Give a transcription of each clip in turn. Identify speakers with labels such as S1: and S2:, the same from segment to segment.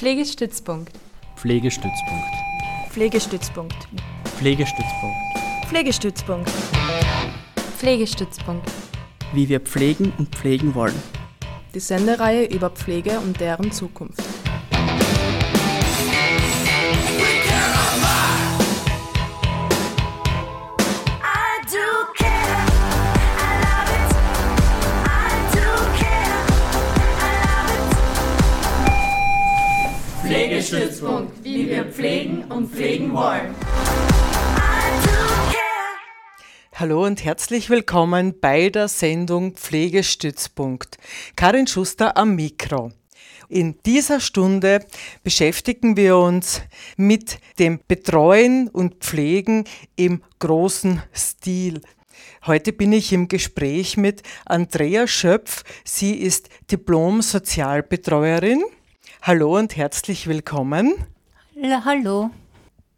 S1: Pflegestützpunkt.
S2: Pflegestützpunkt.
S3: Pflegestützpunkt.
S2: Pflegestützpunkt.
S3: Pflegestützpunkt.
S1: Pflegestützpunkt.
S2: Wie wir pflegen und pflegen wollen.
S3: Die Sendereihe über Pflege und deren Zukunft.
S4: Pflegestützpunkt, wie wir pflegen und pflegen wollen.
S5: Hallo und herzlich willkommen bei der Sendung Pflegestützpunkt. Karin Schuster am Mikro. In dieser Stunde beschäftigen wir uns mit dem Betreuen und Pflegen im großen Stil. Heute bin ich im Gespräch mit Andrea Schöpf. Sie ist Diplom-Sozialbetreuerin. Hallo und herzlich willkommen.
S6: Ja, hallo.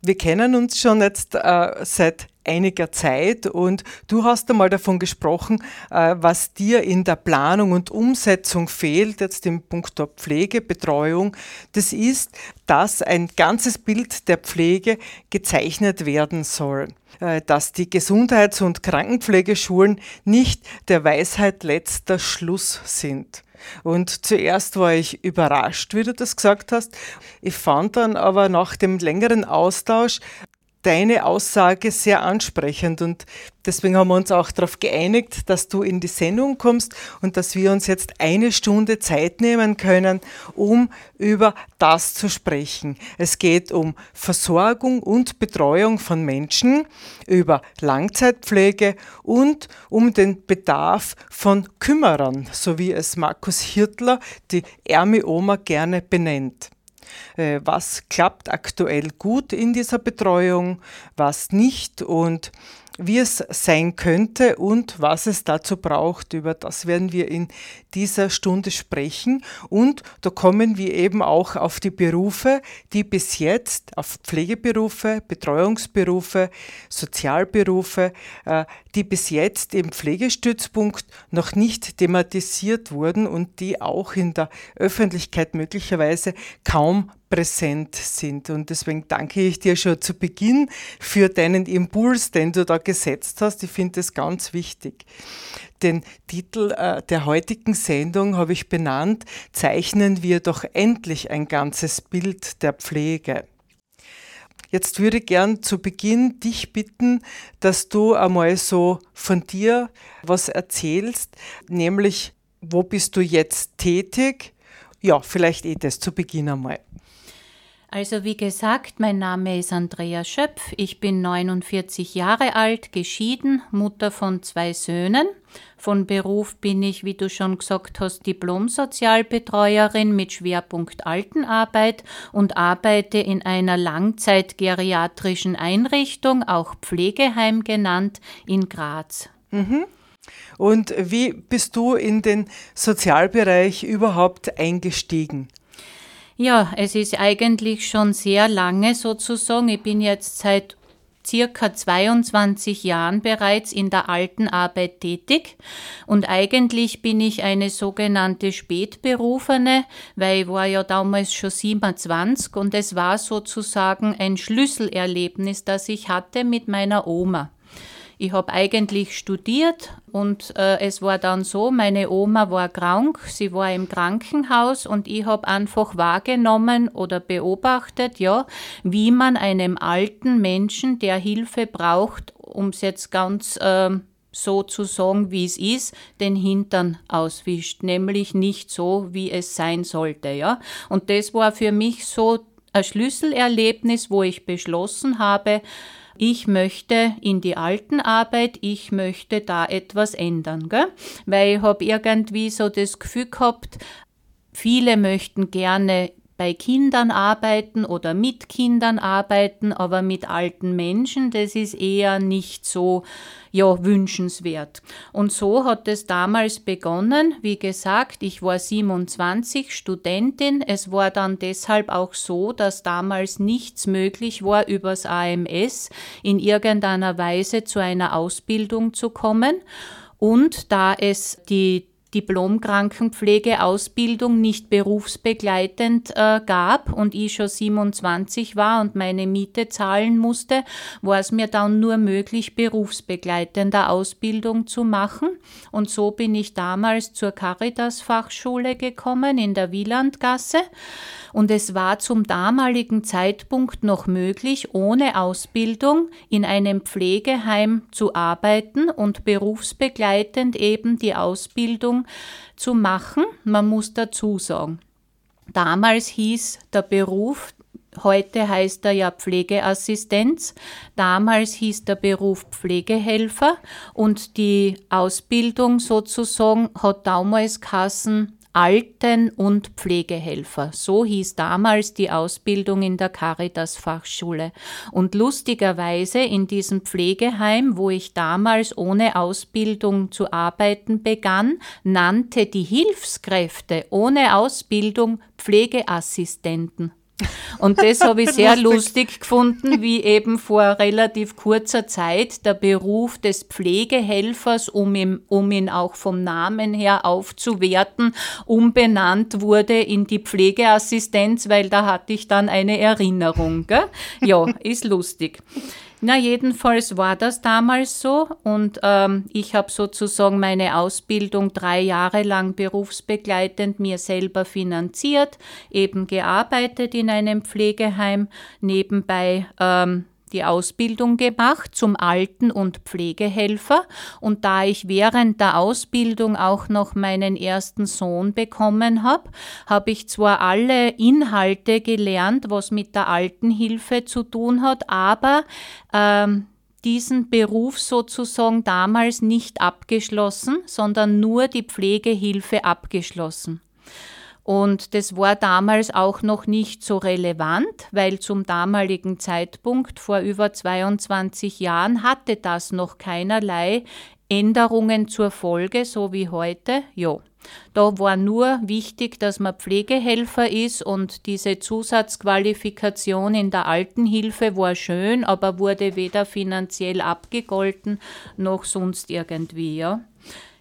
S5: Wir kennen uns schon jetzt äh, seit einiger Zeit und du hast einmal davon gesprochen, äh, was dir in der Planung und Umsetzung fehlt, jetzt im Punkt der Pflegebetreuung. Das ist, dass ein ganzes Bild der Pflege gezeichnet werden soll äh, dass die Gesundheits- und Krankenpflegeschulen nicht der Weisheit letzter Schluss sind. Und zuerst war ich überrascht, wie du das gesagt hast. Ich fand dann aber nach dem längeren Austausch deine Aussage sehr ansprechend und deswegen haben wir uns auch darauf geeinigt, dass du in die Sendung kommst und dass wir uns jetzt eine Stunde Zeit nehmen können, um über das zu sprechen. Es geht um Versorgung und Betreuung von Menschen, über Langzeitpflege und um den Bedarf von Kümmerern, so wie es Markus Hirtler, die Ärme Oma, gerne benennt was klappt aktuell gut in dieser Betreuung, was nicht? Und wie es sein könnte und was es dazu braucht. Über das werden wir in dieser Stunde sprechen. Und da kommen wir eben auch auf die Berufe, die bis jetzt, auf Pflegeberufe, Betreuungsberufe, Sozialberufe, äh, die bis jetzt im Pflegestützpunkt noch nicht thematisiert wurden und die auch in der Öffentlichkeit möglicherweise kaum präsent sind. Und deswegen danke ich dir schon zu Beginn für deinen Impuls, den du da gesetzt hast. Ich finde das ganz wichtig. Den Titel äh, der heutigen Sendung habe ich benannt, Zeichnen wir doch endlich ein ganzes Bild der Pflege. Jetzt würde ich gern zu Beginn dich bitten, dass du einmal so von dir was erzählst, nämlich wo bist du jetzt tätig? Ja, vielleicht eh das zu Beginn einmal.
S6: Also wie gesagt, mein Name ist Andrea Schöpf. Ich bin 49 Jahre alt, geschieden, Mutter von zwei Söhnen. Von Beruf bin ich, wie du schon gesagt hast, Diplom-Sozialbetreuerin mit Schwerpunkt Altenarbeit und arbeite in einer langzeitgeriatrischen Einrichtung, auch Pflegeheim genannt, in Graz.
S5: Und wie bist du in den Sozialbereich überhaupt eingestiegen?
S6: Ja, es ist eigentlich schon sehr lange sozusagen. Ich bin jetzt seit circa 22 Jahren bereits in der alten Arbeit tätig und eigentlich bin ich eine sogenannte Spätberufene, weil ich war ja damals schon 27 und es war sozusagen ein Schlüsselerlebnis, das ich hatte mit meiner Oma. Ich habe eigentlich studiert und äh, es war dann so, meine Oma war krank, sie war im Krankenhaus und ich habe einfach wahrgenommen oder beobachtet, ja, wie man einem alten Menschen, der Hilfe braucht, um es jetzt ganz ähm, so zu sagen, wie es ist, den Hintern auswischt, nämlich nicht so, wie es sein sollte, ja. Und das war für mich so ein Schlüsselerlebnis, wo ich beschlossen habe, ich möchte in die Altenarbeit, ich möchte da etwas ändern, gell? weil ich habe irgendwie so das Gefühl gehabt, viele möchten gerne bei Kindern arbeiten oder mit Kindern arbeiten, aber mit alten Menschen, das ist eher nicht so ja, wünschenswert. Und so hat es damals begonnen. Wie gesagt, ich war 27, Studentin. Es war dann deshalb auch so, dass damals nichts möglich war, übers AMS in irgendeiner Weise zu einer Ausbildung zu kommen. Und da es die Diplom-Krankenpflegeausbildung nicht berufsbegleitend äh, gab und ich schon 27 war und meine Miete zahlen musste, war es mir dann nur möglich, berufsbegleitende Ausbildung zu machen. Und so bin ich damals zur Caritas-Fachschule gekommen in der Wielandgasse. Und es war zum damaligen Zeitpunkt noch möglich, ohne Ausbildung in einem Pflegeheim zu arbeiten und berufsbegleitend eben die Ausbildung zu machen. Man muss dazu sagen, damals hieß der Beruf Heute heißt er ja Pflegeassistenz. Damals hieß der Beruf Pflegehelfer und die Ausbildung sozusagen hat damals Kassen Alten- und Pflegehelfer. So hieß damals die Ausbildung in der Caritas-Fachschule. Und lustigerweise in diesem Pflegeheim, wo ich damals ohne Ausbildung zu arbeiten begann, nannte die Hilfskräfte ohne Ausbildung Pflegeassistenten. Und das habe ich sehr lustig gefunden, wie eben vor relativ kurzer Zeit der Beruf des Pflegehelfers, um ihn, um ihn auch vom Namen her aufzuwerten, umbenannt wurde in die Pflegeassistenz, weil da hatte ich dann eine Erinnerung. Gell? Ja, ist lustig. Na, jedenfalls war das damals so und ähm, ich habe sozusagen meine Ausbildung drei Jahre lang berufsbegleitend mir selber finanziert, eben gearbeitet in einem Pflegeheim, nebenbei ähm, die Ausbildung gemacht zum Alten- und Pflegehelfer. Und da ich während der Ausbildung auch noch meinen ersten Sohn bekommen habe, habe ich zwar alle Inhalte gelernt, was mit der Altenhilfe zu tun hat, aber ähm, diesen Beruf sozusagen damals nicht abgeschlossen, sondern nur die Pflegehilfe abgeschlossen. Und das war damals auch noch nicht so relevant, weil zum damaligen Zeitpunkt vor über 22 Jahren hatte das noch keinerlei Änderungen zur Folge, so wie heute. Ja. Da war nur wichtig, dass man Pflegehelfer ist und diese Zusatzqualifikation in der Altenhilfe war schön, aber wurde weder finanziell abgegolten noch sonst irgendwie. Ja.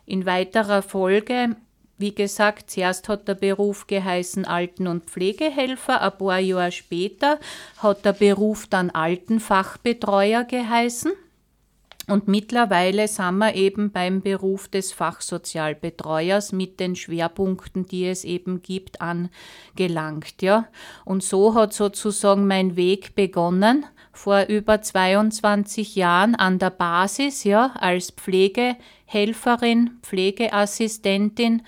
S6: In weiterer Folge wie gesagt, zuerst hat der Beruf geheißen Alten- und Pflegehelfer, ein paar Jahre später hat der Beruf dann Altenfachbetreuer geheißen. Und mittlerweile sind wir eben beim Beruf des Fachsozialbetreuers mit den Schwerpunkten, die es eben gibt, angelangt. Ja. Und so hat sozusagen mein Weg begonnen, vor über 22 Jahren an der Basis, ja, als Pflegehelferin, Pflegeassistentin.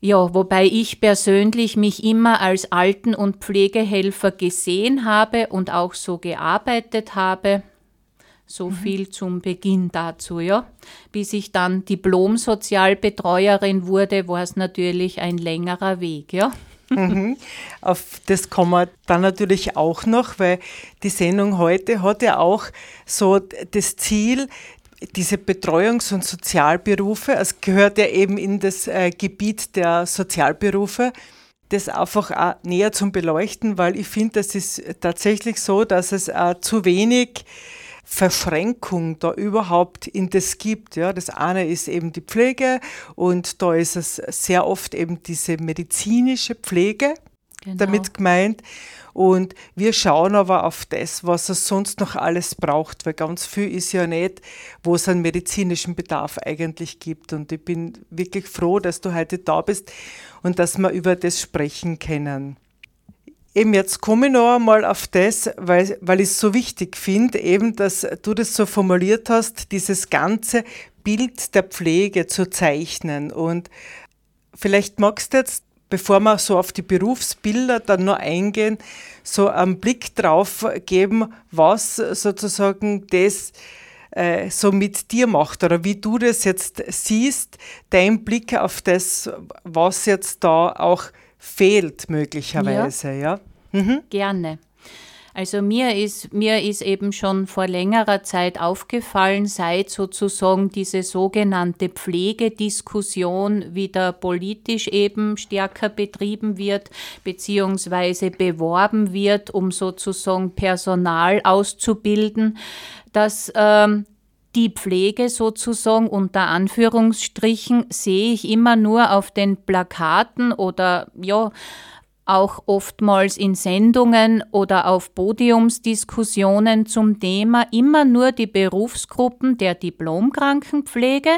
S6: Ja, wobei ich persönlich mich immer als Alten- und Pflegehelfer gesehen habe und auch so gearbeitet habe. So viel zum Beginn dazu, ja. Bis ich dann Diplom-Sozialbetreuerin wurde, war es natürlich ein längerer Weg, ja.
S5: Mhm. Auf das kommen wir dann natürlich auch noch, weil die Sendung heute hat ja auch so das Ziel, diese Betreuungs- und Sozialberufe, es gehört ja eben in das äh, Gebiet der Sozialberufe, das einfach näher zum Beleuchten, weil ich finde, das ist tatsächlich so, dass es äh, zu wenig Verschränkung da überhaupt in das gibt. Ja, das eine ist eben die Pflege und da ist es sehr oft eben diese medizinische Pflege
S6: Genau.
S5: damit gemeint. Und wir schauen aber auf das, was es sonst noch alles braucht, weil ganz viel ist ja nicht, wo es einen medizinischen Bedarf eigentlich gibt. Und ich bin wirklich froh, dass du heute da bist und dass wir über das sprechen können. Eben jetzt komme ich noch einmal auf das, weil, weil ich es so wichtig finde, eben, dass du das so formuliert hast, dieses ganze Bild der Pflege zu zeichnen. Und vielleicht magst du jetzt, bevor wir so auf die Berufsbilder dann noch eingehen, so einen Blick drauf geben, was sozusagen das äh, so mit dir macht oder wie du das jetzt siehst, dein Blick auf das, was jetzt da auch fehlt möglicherweise, ja?
S6: Gerne. Also mir ist, mir ist eben schon vor längerer Zeit aufgefallen, seit sozusagen diese sogenannte Pflegediskussion wieder politisch eben stärker betrieben wird, beziehungsweise beworben wird, um sozusagen Personal auszubilden, dass ähm, die Pflege sozusagen unter Anführungsstrichen sehe ich immer nur auf den Plakaten oder ja, auch oftmals in Sendungen oder auf Podiumsdiskussionen zum Thema immer nur die Berufsgruppen der Diplomkrankenpflege,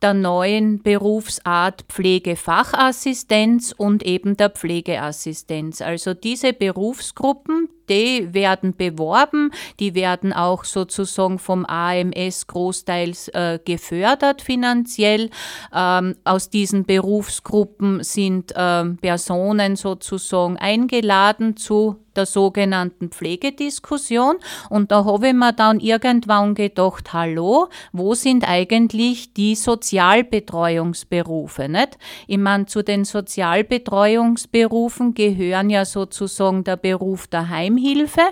S6: der neuen Berufsart Pflegefachassistenz und eben der Pflegeassistenz. Also diese Berufsgruppen, die werden beworben, die werden auch sozusagen vom AMS großteils äh, gefördert finanziell. Ähm, aus diesen Berufsgruppen sind ähm, Personen sozusagen eingeladen zu der sogenannten Pflegediskussion. Und da habe ich mir dann irgendwann gedacht, hallo, wo sind eigentlich die Sozialbetreuungsberufe? Nicht? Ich meine, zu den Sozialbetreuungsberufen gehören ja sozusagen der Beruf der Heimhilfe,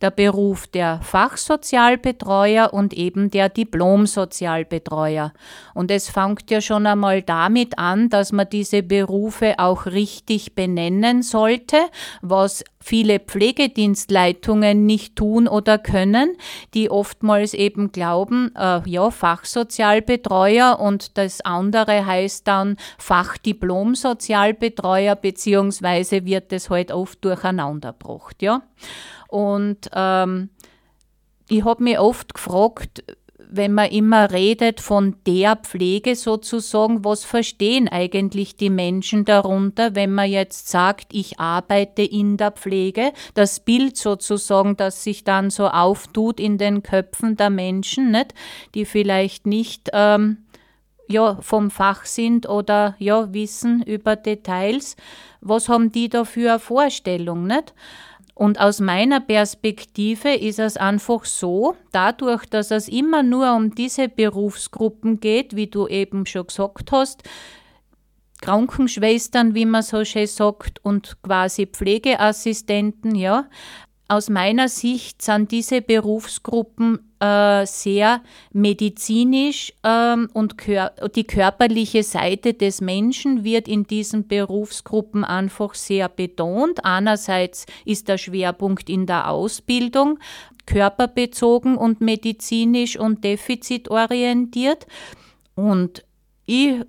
S6: der Beruf der Fachsozialbetreuer und eben der Diplomsozialbetreuer. Und es fängt ja schon einmal damit an, dass man diese Berufe auch richtig benennen sollte, was viele Pflegedienstleitungen nicht tun oder können, die oftmals eben glauben, äh, ja, Fachsozialbetreuer und das andere heißt dann Fachdiplom-Sozialbetreuer, beziehungsweise wird es halt oft durcheinandergebracht, ja. Und ähm, ich habe mich oft gefragt, wenn man immer redet von der Pflege sozusagen, was verstehen eigentlich die Menschen darunter, wenn man jetzt sagt, ich arbeite in der Pflege, das Bild sozusagen, das sich dann so auftut in den Köpfen der Menschen, nicht, die vielleicht nicht ähm, ja, vom Fach sind oder ja, wissen über Details, was haben die da für eine Vorstellung, nicht? Und aus meiner Perspektive ist es einfach so, dadurch, dass es immer nur um diese Berufsgruppen geht, wie du eben schon gesagt hast, Krankenschwestern, wie man so schön sagt, und quasi Pflegeassistenten, ja. Aus meiner Sicht sind diese Berufsgruppen äh, sehr medizinisch ähm, und kör die körperliche Seite des Menschen wird in diesen Berufsgruppen einfach sehr betont. Einerseits ist der Schwerpunkt in der Ausbildung körperbezogen und medizinisch und defizitorientiert. Und ich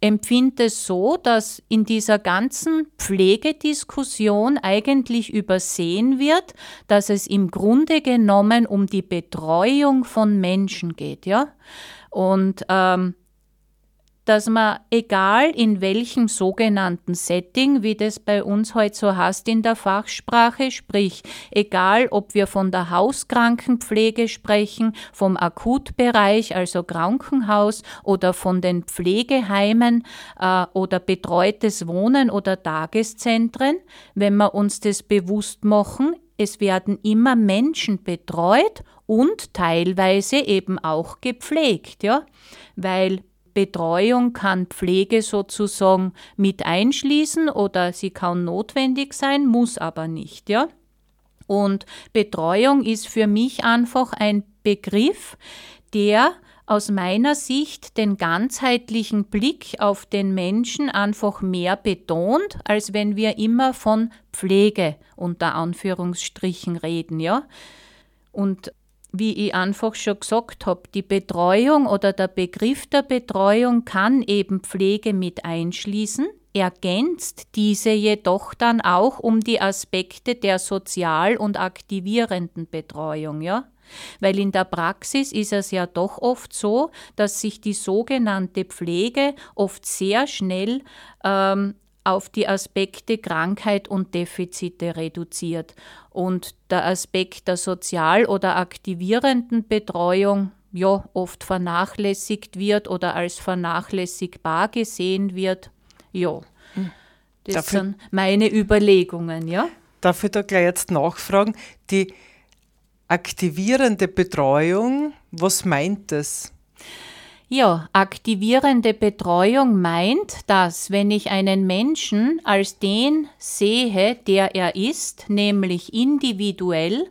S6: empfinde es so, dass in dieser ganzen Pflegediskussion eigentlich übersehen wird, dass es im Grunde genommen um die Betreuung von Menschen geht, ja. Und ähm, dass man, egal in welchem sogenannten Setting, wie das bei uns heute so heißt in der Fachsprache, sprich, egal ob wir von der Hauskrankenpflege sprechen, vom Akutbereich, also Krankenhaus oder von den Pflegeheimen äh, oder betreutes Wohnen oder Tageszentren, wenn wir uns das bewusst machen, es werden immer Menschen betreut und teilweise eben auch gepflegt, ja, weil Betreuung kann Pflege sozusagen mit einschließen oder sie kann notwendig sein, muss aber nicht, ja. Und Betreuung ist für mich einfach ein Begriff, der aus meiner Sicht den ganzheitlichen Blick auf den Menschen einfach mehr betont, als wenn wir immer von Pflege unter Anführungsstrichen reden, ja. Und wie ich einfach schon gesagt habe, die Betreuung oder der Begriff der Betreuung kann eben Pflege mit einschließen, ergänzt diese jedoch dann auch um die Aspekte der sozial und aktivierenden Betreuung, ja? Weil in der Praxis ist es ja doch oft so, dass sich die sogenannte Pflege oft sehr schnell ähm, auf die Aspekte Krankheit und Defizite reduziert. Und der Aspekt der sozial- oder aktivierenden Betreuung ja oft vernachlässigt wird oder als vernachlässigbar gesehen wird. Ja, das
S5: Dafür-
S6: sind meine Überlegungen, ja.
S5: Darf ich da gleich jetzt nachfragen? Die aktivierende Betreuung, was meint das?
S6: Ja, aktivierende Betreuung meint, dass wenn ich einen Menschen als den sehe, der er ist, nämlich individuell,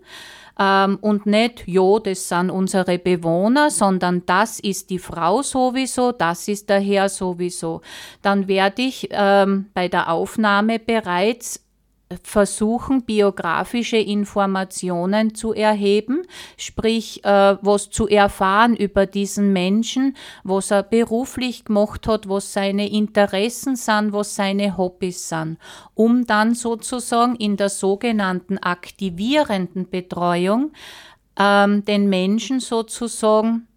S6: ähm, und nicht, jo, das sind unsere Bewohner, sondern das ist die Frau sowieso, das ist der Herr sowieso, dann werde ich ähm, bei der Aufnahme bereits versuchen, biografische Informationen zu erheben, sprich, äh, was zu erfahren über diesen Menschen, was er beruflich gemacht hat, was seine Interessen sind, was seine Hobbys sind, um dann sozusagen in der sogenannten aktivierenden Betreuung ähm, den Menschen sozusagen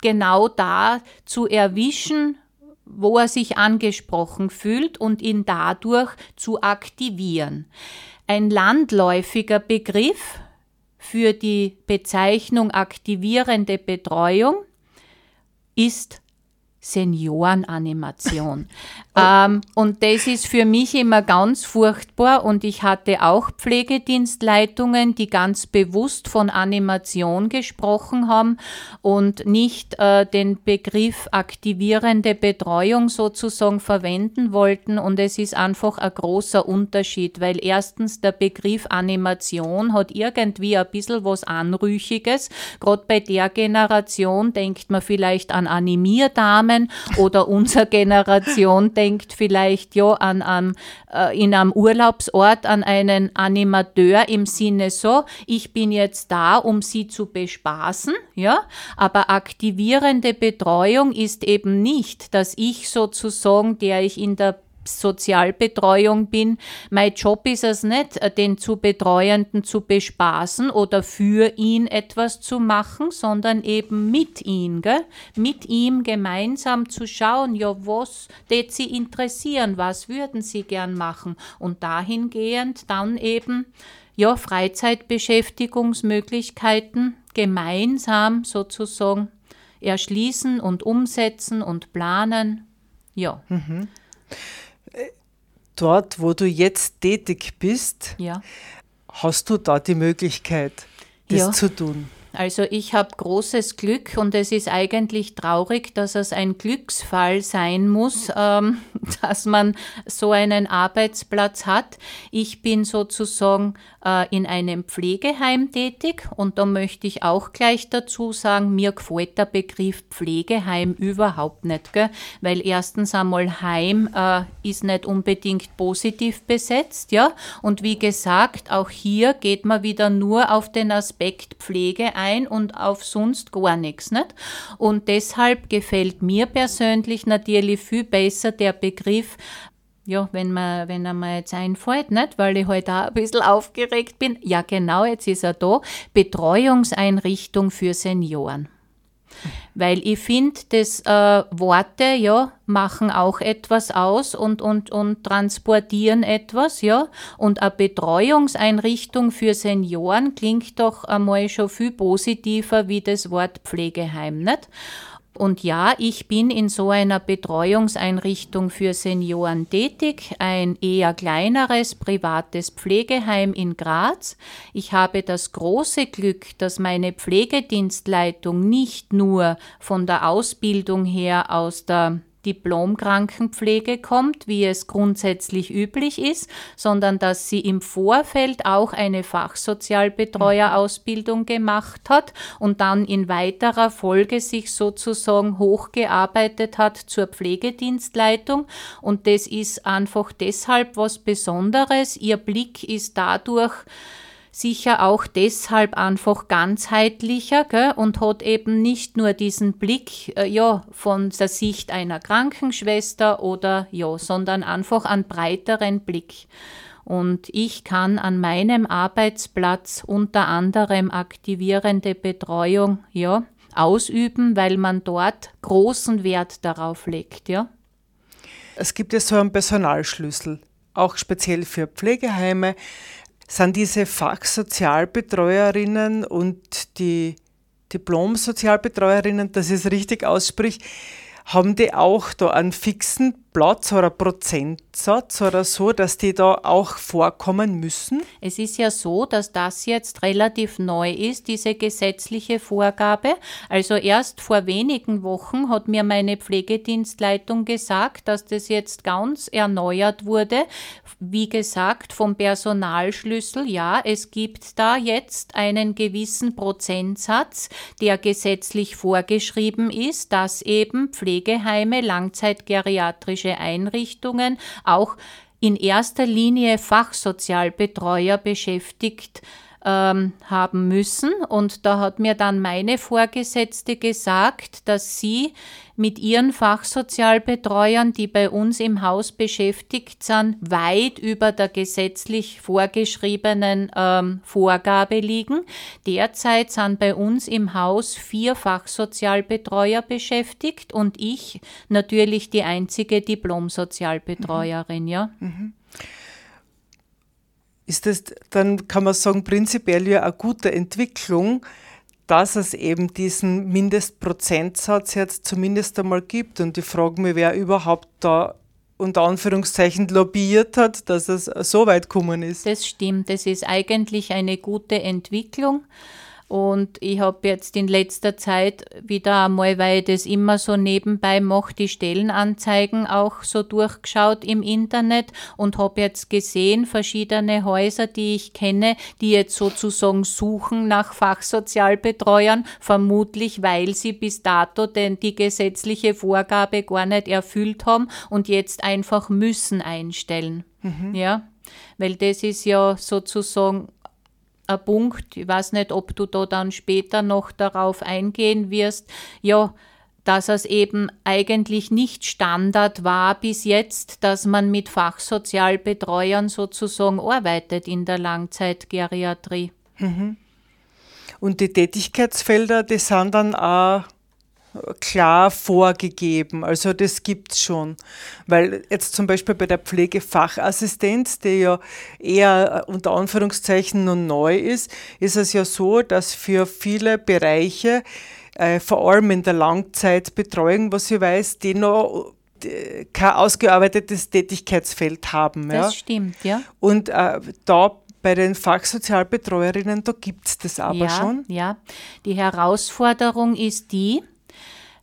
S6: genau da zu erwischen, wo er sich angesprochen fühlt und ihn dadurch zu aktivieren. Ein landläufiger Begriff für die Bezeichnung aktivierende Betreuung ist Seniorenanimation. ähm, und das ist für mich immer ganz furchtbar und ich hatte auch Pflegedienstleitungen, die ganz bewusst von Animation gesprochen haben und nicht äh, den Begriff aktivierende Betreuung sozusagen verwenden wollten und es ist einfach ein großer Unterschied, weil erstens der Begriff Animation hat irgendwie ein bisschen was Anrüchiges. Gerade bei der Generation denkt man vielleicht an Animierdamen, oder unsere Generation denkt vielleicht ja an, an äh, in einem Urlaubsort an einen Animateur im Sinne so, ich bin jetzt da, um sie zu bespaßen, ja, aber aktivierende Betreuung ist eben nicht, dass ich sozusagen, der ich in der Sozialbetreuung bin, mein Job ist es nicht, den zu Betreuenden zu bespaßen oder für ihn etwas zu machen, sondern eben mit ihm, gell? mit ihm gemeinsam zu schauen, ja, was det sie interessieren, was würden sie gern machen und dahingehend dann eben ja, Freizeitbeschäftigungsmöglichkeiten gemeinsam sozusagen erschließen und umsetzen und planen. Ja.
S5: Mhm dort, wo du jetzt tätig bist,
S6: Ja.
S5: hast du da die Möglichkeit, das
S6: Ja.
S5: zu tun?
S6: Also ich habe großes Glück und es ist eigentlich traurig, dass es ein Glücksfall sein muss, ähm, dass man so einen Arbeitsplatz hat. Ich bin sozusagen äh, in einem Pflegeheim tätig und da möchte ich auch gleich dazu sagen, mir gefällt der Begriff Pflegeheim überhaupt nicht, gell? weil erstens einmal Heim äh, ist nicht unbedingt positiv besetzt, ja, und wie gesagt, auch hier geht man wieder nur auf den Aspekt Pflege ein und auf sonst gar nichts, nicht? Und deshalb gefällt mir persönlich natürlich viel besser der Begriff ja, wenn man, wenn er mir jetzt einfällt, nicht? Weil ich heute halt auch ein bisschen aufgeregt bin. Ja, genau, jetzt ist er da. Betreuungseinrichtung für Senioren. Weil ich finde, das äh, Worte, ja, machen auch etwas aus und, und, und transportieren etwas, ja. Und eine Betreuungseinrichtung für Senioren klingt doch einmal schon viel positiver wie das Wort Pflegeheim, nicht? Und ja, ich bin in so einer Betreuungseinrichtung für Senioren tätig, ein eher kleineres privates Pflegeheim in Graz. Ich habe das große Glück, dass meine Pflegedienstleitung nicht nur von der Ausbildung her aus der Diplom-Krankenpflege kommt, wie es grundsätzlich üblich ist, sondern dass sie im Vorfeld auch eine Fachsozialbetreuerausbildung gemacht hat und dann in weiterer Folge sich sozusagen hochgearbeitet hat zur Pflegedienstleitung. Und das ist einfach deshalb was Besonderes. Ihr Blick ist dadurch sicher auch deshalb einfach ganzheitlicher gell, und hat eben nicht nur diesen Blick äh, ja, von der Sicht einer Krankenschwester oder ja, sondern einfach einen breiteren Blick. Und ich kann an meinem Arbeitsplatz unter anderem aktivierende Betreuung ja, ausüben, weil man dort großen Wert darauf legt. Ja.
S5: Es gibt ja so einen Personalschlüssel, auch speziell für Pflegeheime. Sind diese Fachsozialbetreuerinnen und die Diplom-Sozialbetreuerinnen, dass ich es richtig aussprich, haben die auch da einen fixen Platz oder Prozentsatz oder so, dass die da auch vorkommen müssen?
S6: Es ist ja so, dass das jetzt relativ neu ist, diese gesetzliche Vorgabe. Also erst vor wenigen Wochen hat mir meine Pflegedienstleitung gesagt, dass das jetzt ganz erneuert wurde. Wie gesagt, vom Personalschlüssel, ja, es gibt da jetzt einen gewissen Prozentsatz, der gesetzlich vorgeschrieben ist, dass eben Pflegeheime, Langzeitgeriatrische Einrichtungen auch in erster Linie Fachsozialbetreuer beschäftigt ähm, haben müssen. Und da hat mir dann meine Vorgesetzte gesagt, dass sie mit ihren Fachsozialbetreuern, die bei uns im Haus beschäftigt sind, weit über der gesetzlich vorgeschriebenen ähm, Vorgabe liegen. Derzeit sind bei uns im Haus vier Fachsozialbetreuer beschäftigt und ich natürlich die einzige Diplomsozialbetreuerin, ja.
S5: ist das, dann kann man sagen, prinzipiell ja eine gute Entwicklung, dass es eben diesen Mindestprozentsatz jetzt zumindest einmal gibt. Und ich frage mich, wer überhaupt da unter Anführungszeichen lobbyiert hat, dass es so weit gekommen ist.
S6: Das stimmt, das ist eigentlich eine gute Entwicklung. Und ich habe jetzt in letzter Zeit wieder einmal, weil ich das immer so nebenbei mache, die Stellenanzeigen auch so durchgeschaut im Internet und habe jetzt gesehen, verschiedene Häuser, die ich kenne, die jetzt sozusagen suchen nach Fachsozialbetreuern, vermutlich weil sie bis dato denn die gesetzliche Vorgabe gar nicht erfüllt haben und jetzt einfach müssen einstellen. Ja, weil das ist ja sozusagen ein Punkt, ich weiß nicht, ob du da dann später noch darauf eingehen wirst, ja, dass es eben eigentlich nicht Standard war bis jetzt, dass man mit Fachsozialbetreuern sozusagen arbeitet in der Langzeitgeriatrie.
S5: Und die Tätigkeitsfelder, die sind dann auch klar vorgegeben. Also das gibt es schon. Weil jetzt zum Beispiel bei der Pflegefachassistenz, die ja eher äh, unter Anführungszeichen noch neu ist, ist es ja so, dass für viele Bereiche, äh, vor allem in der Langzeitbetreuung, was ich weiß, die noch äh, kein ausgearbeitetes Tätigkeitsfeld haben. Ja?
S6: Das stimmt, ja.
S5: Und äh, da bei den Fachsozialbetreuerinnen, da gibt es das aber
S6: ja,
S5: schon.
S6: Ja, die Herausforderung ist die,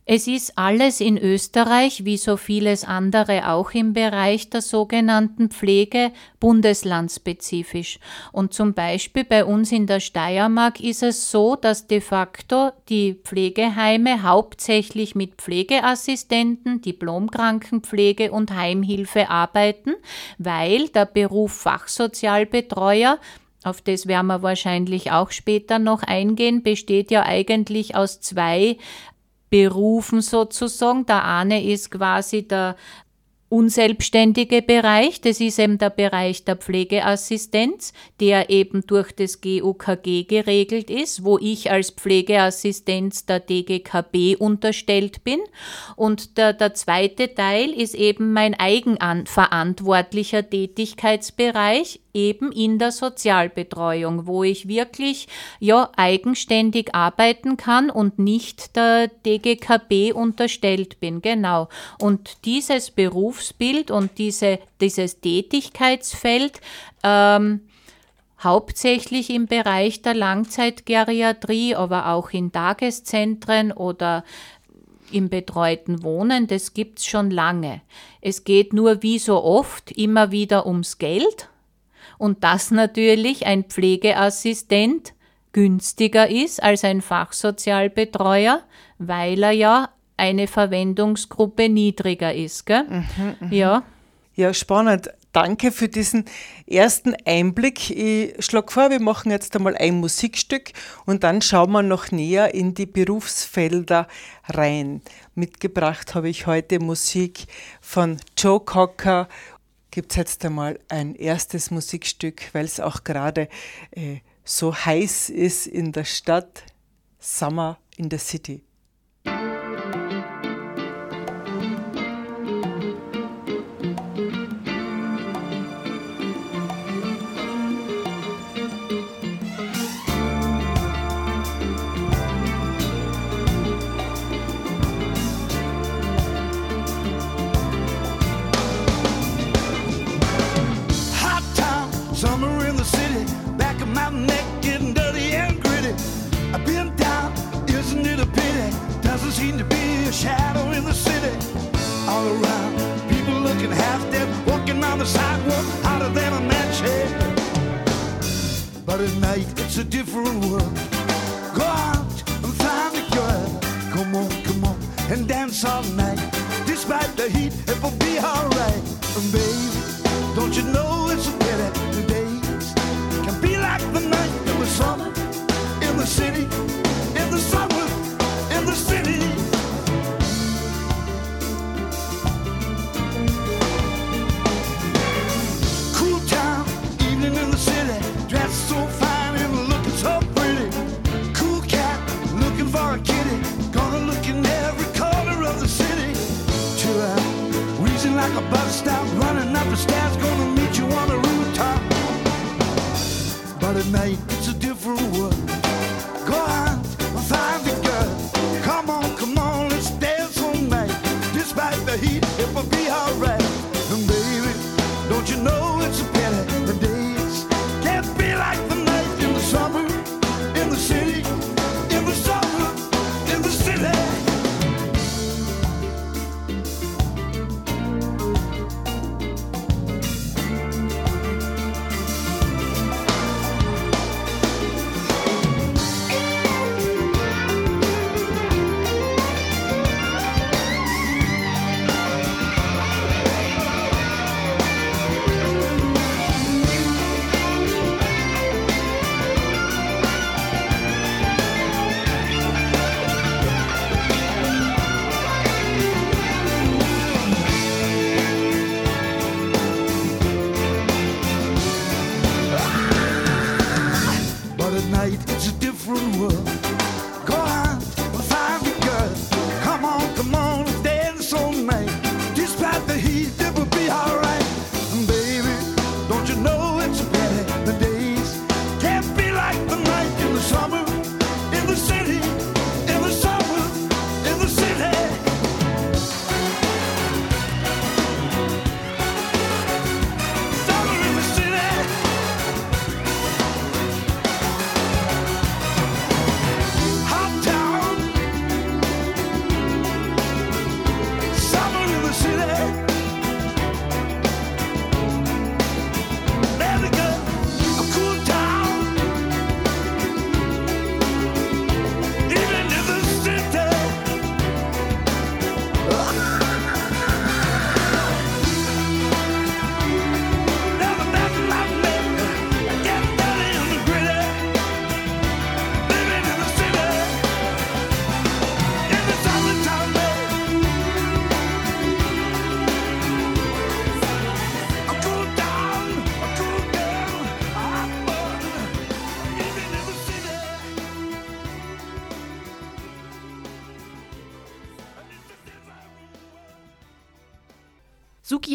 S6: es ist alles in Österreich, wie so vieles andere auch im Bereich der sogenannten Pflege, bundeslandspezifisch. Und zum Beispiel bei uns in der Steiermark ist es so, dass de facto die Pflegeheime hauptsächlich mit Pflegeassistenten, Diplomkrankenpflege und Heimhilfe arbeiten, weil der Beruf Fachsozialbetreuer auf das werden wir wahrscheinlich auch später noch eingehen, besteht ja eigentlich aus zwei Berufen sozusagen. Der eine ist quasi der unselbstständige Bereich, das ist eben der Bereich der Pflegeassistenz, der eben durch das GUKG geregelt ist, wo ich als Pflegeassistenz der DGKB unterstellt bin. Und der, der zweite Teil ist eben mein eigenverantwortlicher Tätigkeitsbereich, eben in der Sozialbetreuung, wo ich wirklich ja eigenständig arbeiten kann und nicht der DGKB unterstellt bin. Genau. Und dieses Berufsbild und diese, dieses Tätigkeitsfeld ähm, hauptsächlich im Bereich der Langzeitgeriatrie, aber auch in Tageszentren oder im betreuten Wohnen, das gibt's schon lange. Es geht nur wie so oft immer wieder ums Geld und dass natürlich ein Pflegeassistent günstiger ist als ein Fachsozialbetreuer, weil er ja eine Verwendungsgruppe niedriger ist. Gell? ja.
S5: Ja, spannend. Danke für diesen ersten Einblick. Ich schlage vor, wir machen jetzt einmal ein Musikstück und dann schauen wir noch näher in die Berufsfelder rein. Mitgebracht habe ich heute Musik von Joe Cocker. Gibt es jetzt einmal ein erstes Musikstück, weil es auch gerade äh, so heiß ist in der Stadt. Summer in the City.
S1: It's a different world. Go out and find a girl. Come on, come on, and dance all night. Despite the heat, it will be alright. And baby, don't you know it's a pity the days can be like the night in the summer in the city, night, it's a different world. Night it's a different world.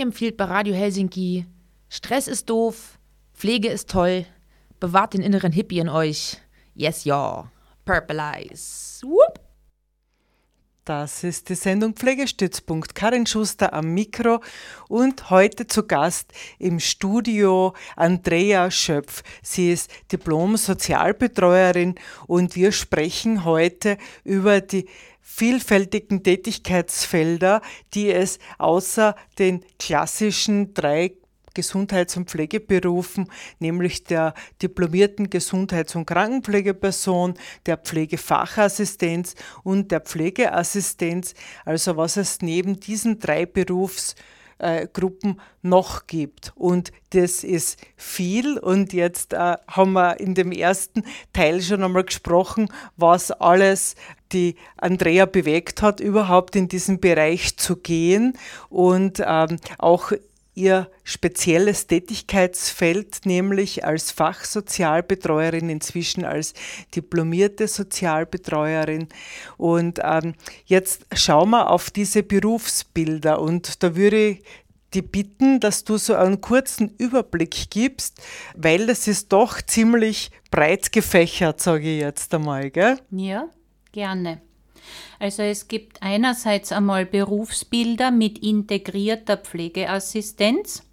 S7: Empfiehlt bei Radio Helsinki: Stress ist doof, Pflege ist toll, bewahrt den inneren Hippie in euch. Yes, ja. Purple Eyes. Whoop.
S5: Das ist die Sendung Pflegestützpunkt. Karin Schuster am Mikro und heute zu Gast im Studio Andrea Schöpf. Sie ist Diplom-Sozialbetreuerin und wir sprechen heute über die vielfältigen Tätigkeitsfelder, die es außer den klassischen drei Gesundheits- und Pflegeberufen, nämlich der diplomierten Gesundheits- und Krankenpflegeperson, der Pflegefachassistenz und der Pflegeassistenz, also was es neben diesen drei Berufsgruppen noch gibt. Und das ist viel. Und jetzt äh, haben wir in dem ersten Teil schon einmal gesprochen, was alles die Andrea bewegt hat, überhaupt in diesen Bereich zu gehen und ähm, auch ihr spezielles Tätigkeitsfeld, nämlich als Fachsozialbetreuerin, inzwischen als diplomierte Sozialbetreuerin. Und ähm, jetzt schauen wir auf diese Berufsbilder und da würde ich die bitten, dass du so einen kurzen Überblick gibst, weil das ist doch ziemlich breit gefächert, sage ich jetzt einmal. Gell?
S6: Ja, gerne. Also es gibt einerseits einmal Berufsbilder mit integrierter Pflegeassistenz.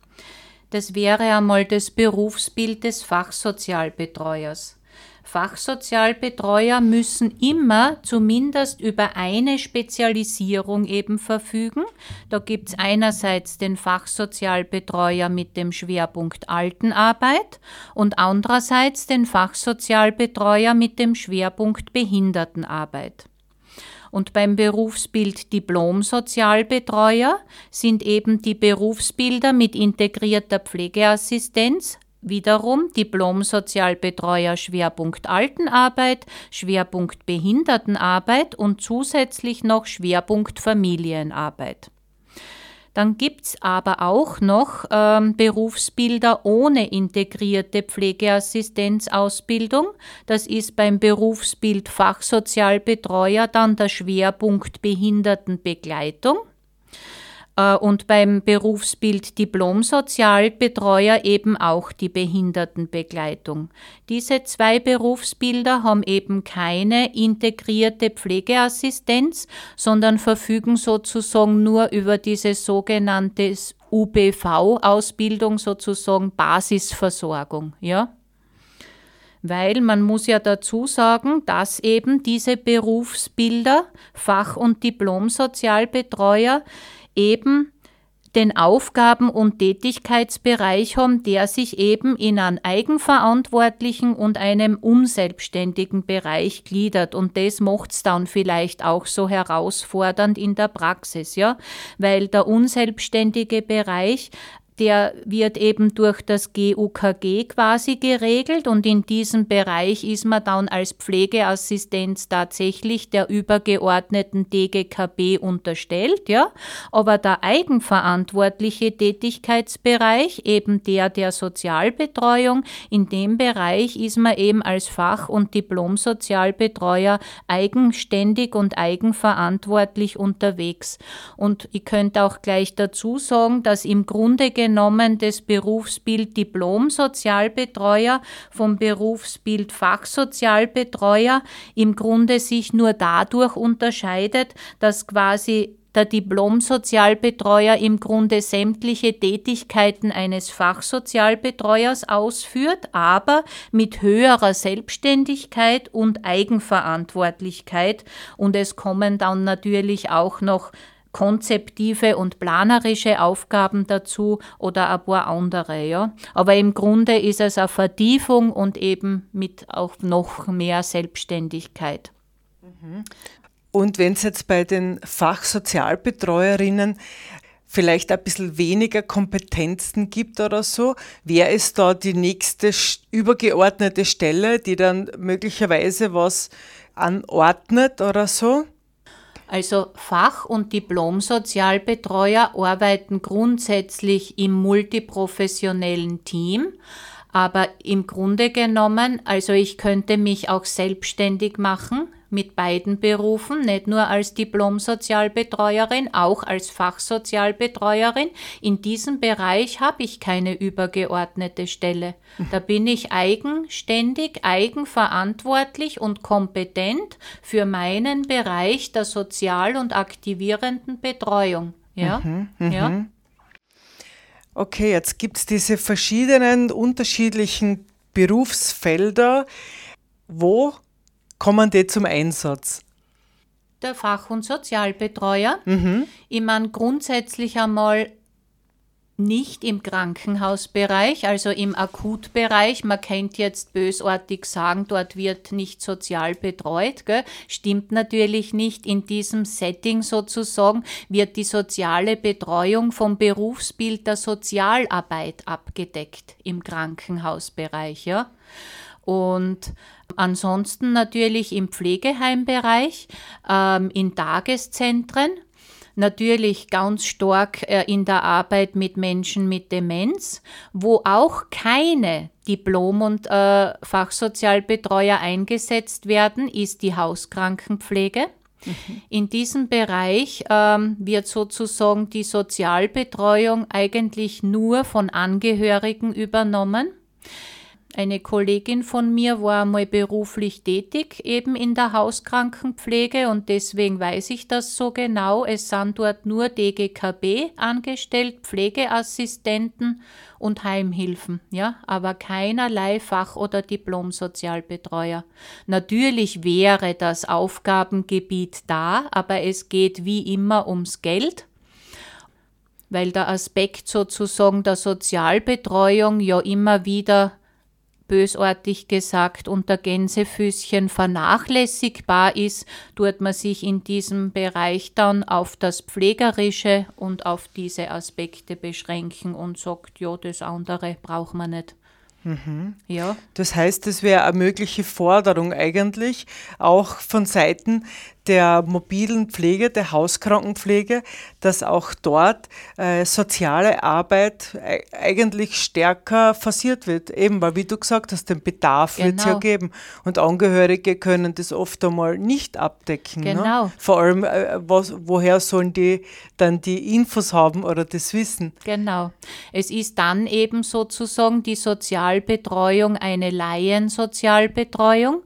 S6: Das wäre einmal das Berufsbild des Fachsozialbetreuers. Fachsozialbetreuer müssen immer zumindest über eine Spezialisierung eben verfügen. Da gibt es einerseits den Fachsozialbetreuer mit dem Schwerpunkt Altenarbeit und andererseits den Fachsozialbetreuer mit dem Schwerpunkt Behindertenarbeit. Und beim Berufsbild Diplom-Sozialbetreuer sind eben die Berufsbilder mit integrierter Pflegeassistenz, wiederum Diplom-Sozialbetreuer Schwerpunkt Altenarbeit, Schwerpunkt Behindertenarbeit und zusätzlich noch Schwerpunkt Familienarbeit. Dann gibt's aber auch noch ähm, Berufsbilder ohne integrierte Pflegeassistenzausbildung. Das ist beim Berufsbild Fachsozialbetreuer dann der Schwerpunkt Behindertenbegleitung. Äh, Und beim Berufsbild Diplom-Sozialbetreuer eben auch die Behindertenbegleitung. Diese zwei Berufsbilder haben eben keine integrierte Pflegeassistenz, sondern verfügen sozusagen nur über diese sogenannte UBV-Ausbildung, sozusagen Basisversorgung, ja? Weil man muss ja dazu sagen, dass eben diese Berufsbilder, Fach- und Diplom-Sozialbetreuer, eben den Aufgaben- und Tätigkeitsbereich haben, der sich eben in einen eigenverantwortlichen und einem unselbstständigen Bereich gliedert. Und das macht's dann vielleicht auch so herausfordernd in der Praxis, ja, weil der unselbstständige Bereich der wird eben durch das GUKG quasi geregelt und in diesem Bereich ist man dann als Pflegeassistenz tatsächlich der übergeordneten DGKB unterstellt, ja. Aber der eigenverantwortliche Tätigkeitsbereich, eben der der Sozialbetreuung, in dem Bereich ist man eben als Fach- und Diplom-Sozialbetreuer eigenständig und eigenverantwortlich unterwegs. Und ich könnte auch gleich dazu sagen, dass im Grunde genommen das Berufsbild Diplom-Sozialbetreuer vom Berufsbild Fachsozialbetreuer im Grunde sich nur dadurch unterscheidet, dass quasi der Diplom-Sozialbetreuer im Grunde sämtliche Tätigkeiten eines Fachsozialbetreuers ausführt, aber mit höherer Selbstständigkeit und Eigenverantwortlichkeit. Und es kommen dann natürlich auch noch konzeptive und planerische Aufgaben dazu oder ein paar andere, ja. Aber im Grunde ist es eine Vertiefung und eben mit auch noch mehr Selbstständigkeit.
S5: Und wenn es jetzt bei den Fachsozialbetreuerinnen vielleicht ein bisschen weniger Kompetenzen gibt oder so, wer ist da die nächste übergeordnete Stelle, die dann möglicherweise was anordnet oder so?
S6: Also Fach- und Diplom-Sozialbetreuer arbeiten grundsätzlich im multiprofessionellen Team, aber im Grunde genommen, also ich könnte mich auch selbstständig machen mit beiden Berufen, nicht nur als Diplom-Sozialbetreuerin, auch als Fachsozialbetreuerin. In diesem Bereich habe ich keine übergeordnete Stelle. Da bin ich eigenständig, eigenverantwortlich und kompetent für meinen Bereich der sozial und aktivierenden Betreuung. Ja, ja.
S5: Okay, jetzt gibt es diese verschiedenen unterschiedlichen Berufsfelder. Wo kommen die zum Einsatz?
S6: der Fach- und Sozialbetreuer. Ich meine grundsätzlich einmal nicht im Krankenhausbereich, also im Akutbereich. Man kennt jetzt bösartig sagen, dort wird nicht sozial betreut. Gell? Stimmt natürlich nicht. In diesem Setting sozusagen wird die soziale Betreuung vom Berufsbild der Sozialarbeit abgedeckt im Krankenhausbereich. Ja? Und ansonsten natürlich im Pflegeheimbereich, ähm, in Tageszentren, natürlich ganz stark äh, in der Arbeit mit Menschen mit Demenz, wo auch keine Diplom- und äh, Fachsozialbetreuer eingesetzt werden, ist die Hauskrankenpflege. In diesem Bereich ähm, wird sozusagen die Sozialbetreuung eigentlich nur von Angehörigen übernommen. Eine Kollegin von mir war einmal beruflich tätig, eben in der Hauskrankenpflege und deswegen weiß ich das so genau. Es sind dort nur DGKB angestellt, Pflegeassistenten und Heimhilfen, ja, aber keinerlei Fach- oder Diplom-Sozialbetreuer. Natürlich wäre das Aufgabengebiet da, aber es geht wie immer ums Geld weil der Aspekt sozusagen der Sozialbetreuung ja immer wieder bösartig gesagt unter Gänsefüßchen vernachlässigbar ist, tut man sich in diesem Bereich dann auf das Pflegerische und auf diese Aspekte beschränken und sagt, ja, das andere braucht man nicht. Ja,
S5: Das heißt, es wäre eine mögliche Forderung eigentlich, auch von Seiten der mobilen Pflege, der Hauskrankenpflege, dass auch dort äh, soziale Arbeit eigentlich stärker forciert wird. Eben, weil, wie du gesagt hast, den Bedarf wird es ja
S6: Genau.
S5: geben. Und Angehörige können das oft einmal nicht abdecken.
S6: Genau.
S5: Ne? Vor allem, äh, was, woher sollen die dann die Infos haben oder das Wissen?
S6: genau. Es ist dann eben sozusagen die Sozialbetreuung eine Laiensozialbetreuung.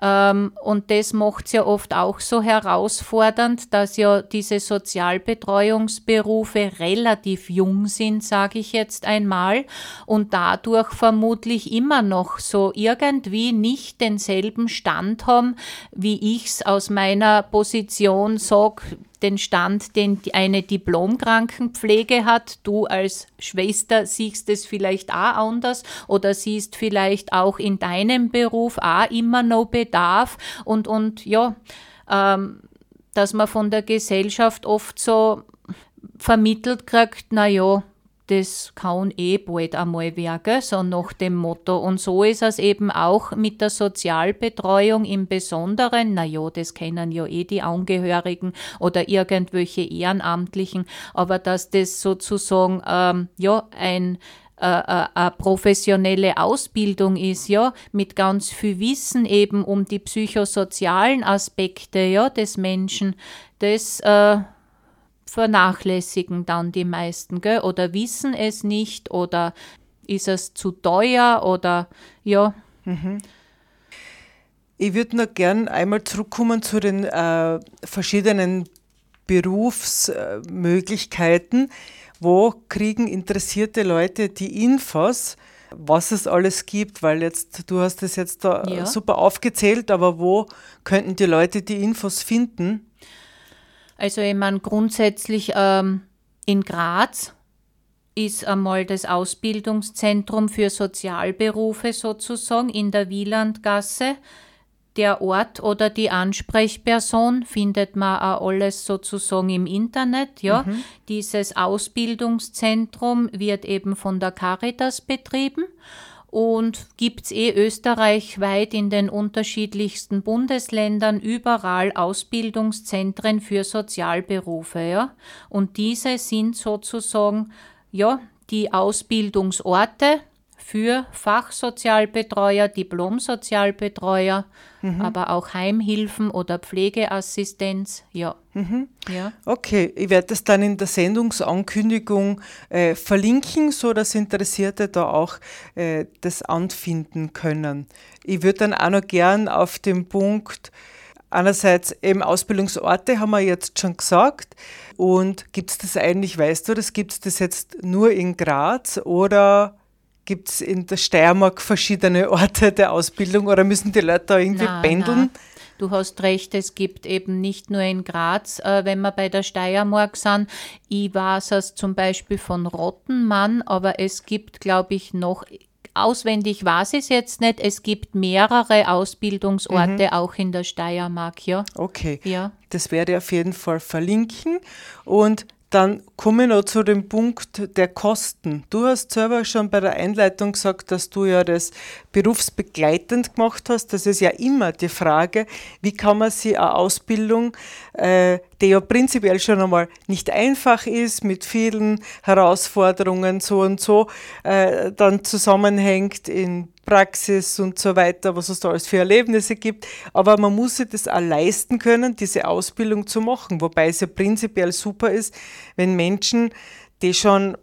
S6: Ähm, und das macht es ja oft auch so herausfordernd, dass ja diese Sozialbetreuungsberufe relativ jung sind, sage ich jetzt einmal, und dadurch vermutlich immer noch so irgendwie nicht denselben Stand haben, wie ich es aus meiner Position sage, den Stand, den eine Diplomkrankenpflege hat. Du als Schwester siehst es vielleicht auch anders oder siehst vielleicht auch in deinem Beruf auch immer noch Bedarf und, und ja, ähm, dass man von der Gesellschaft oft so vermittelt kriegt, na das kann eh bald einmal werden, so nach dem Motto. Und so ist es eben auch mit der Sozialbetreuung im Besonderen. Na ja, das kennen ja eh die Angehörigen oder irgendwelche Ehrenamtlichen, aber dass das sozusagen ähm, ja ein äh, äh, eine professionelle Ausbildung ist, ja, mit ganz viel Wissen eben um die psychosozialen Aspekte, ja, des Menschen, das äh, vernachlässigen dann die meisten, gell? oder wissen es nicht, oder ist es zu teuer, oder ja,
S5: Ich würde noch gern einmal zurückkommen zu den äh, verschiedenen Berufsmöglichkeiten. Wo kriegen interessierte Leute die Infos, was es alles gibt? Weil jetzt, du hast es jetzt da
S6: Ja.
S5: super aufgezählt, aber wo könnten die Leute die Infos finden?
S6: Also ich meine grundsätzlich ähm, in Graz ist einmal das Ausbildungszentrum für Sozialberufe sozusagen in der Wielandgasse. Der Ort oder die Ansprechperson findet man auch alles sozusagen im Internet. Ja. Dieses Ausbildungszentrum wird eben von der Caritas betrieben und gibt's eh österreichweit in den unterschiedlichsten Bundesländern überall Ausbildungszentren für Sozialberufe, ja. Und diese sind sozusagen, ja, die Ausbildungsorte für Fachsozialbetreuer, Diplomsozialbetreuer, aber auch Heimhilfen oder Pflegeassistenz, ja. Ja.
S5: Okay, ich werde das dann in der Sendungsankündigung äh, verlinken, so dass Interessierte da auch äh, das anfinden können. Ich würde dann auch noch gern auf den Punkt, einerseits eben Ausbildungsorte haben wir jetzt schon gesagt. Und gibt es das eigentlich, weißt du, das gibt es das jetzt nur in Graz oder gibt es in der Steiermark verschiedene Orte der Ausbildung oder müssen die Leute da irgendwie
S6: Na,
S5: pendeln?
S6: na. Du hast recht, es gibt eben nicht nur in Graz, äh, wenn wir bei der Steiermark sind. Ich weiß es zum Beispiel von Rottenmann, aber es gibt, glaube ich, noch, auswendig weiß ich es jetzt nicht, es gibt mehrere Ausbildungsorte auch in der Steiermark, ja.
S5: Okay.
S6: Ja.
S5: Das werde ich auf jeden Fall verlinken. Und dann komme ich noch zu dem Punkt der Kosten. Du hast selber schon bei der Einleitung gesagt, dass du ja das berufsbegleitend gemacht hast. Das ist ja immer die Frage, wie kann man sich eine Ausbildung, äh, die ja prinzipiell schon einmal nicht einfach ist, mit vielen Herausforderungen so und so, äh, dann zusammenhängt in Praxis und so weiter, was es da alles für Erlebnisse gibt. Aber man muss sich das auch leisten können, diese Ausbildung zu machen. Wobei es ja prinzipiell super ist, wenn Menschen, die schon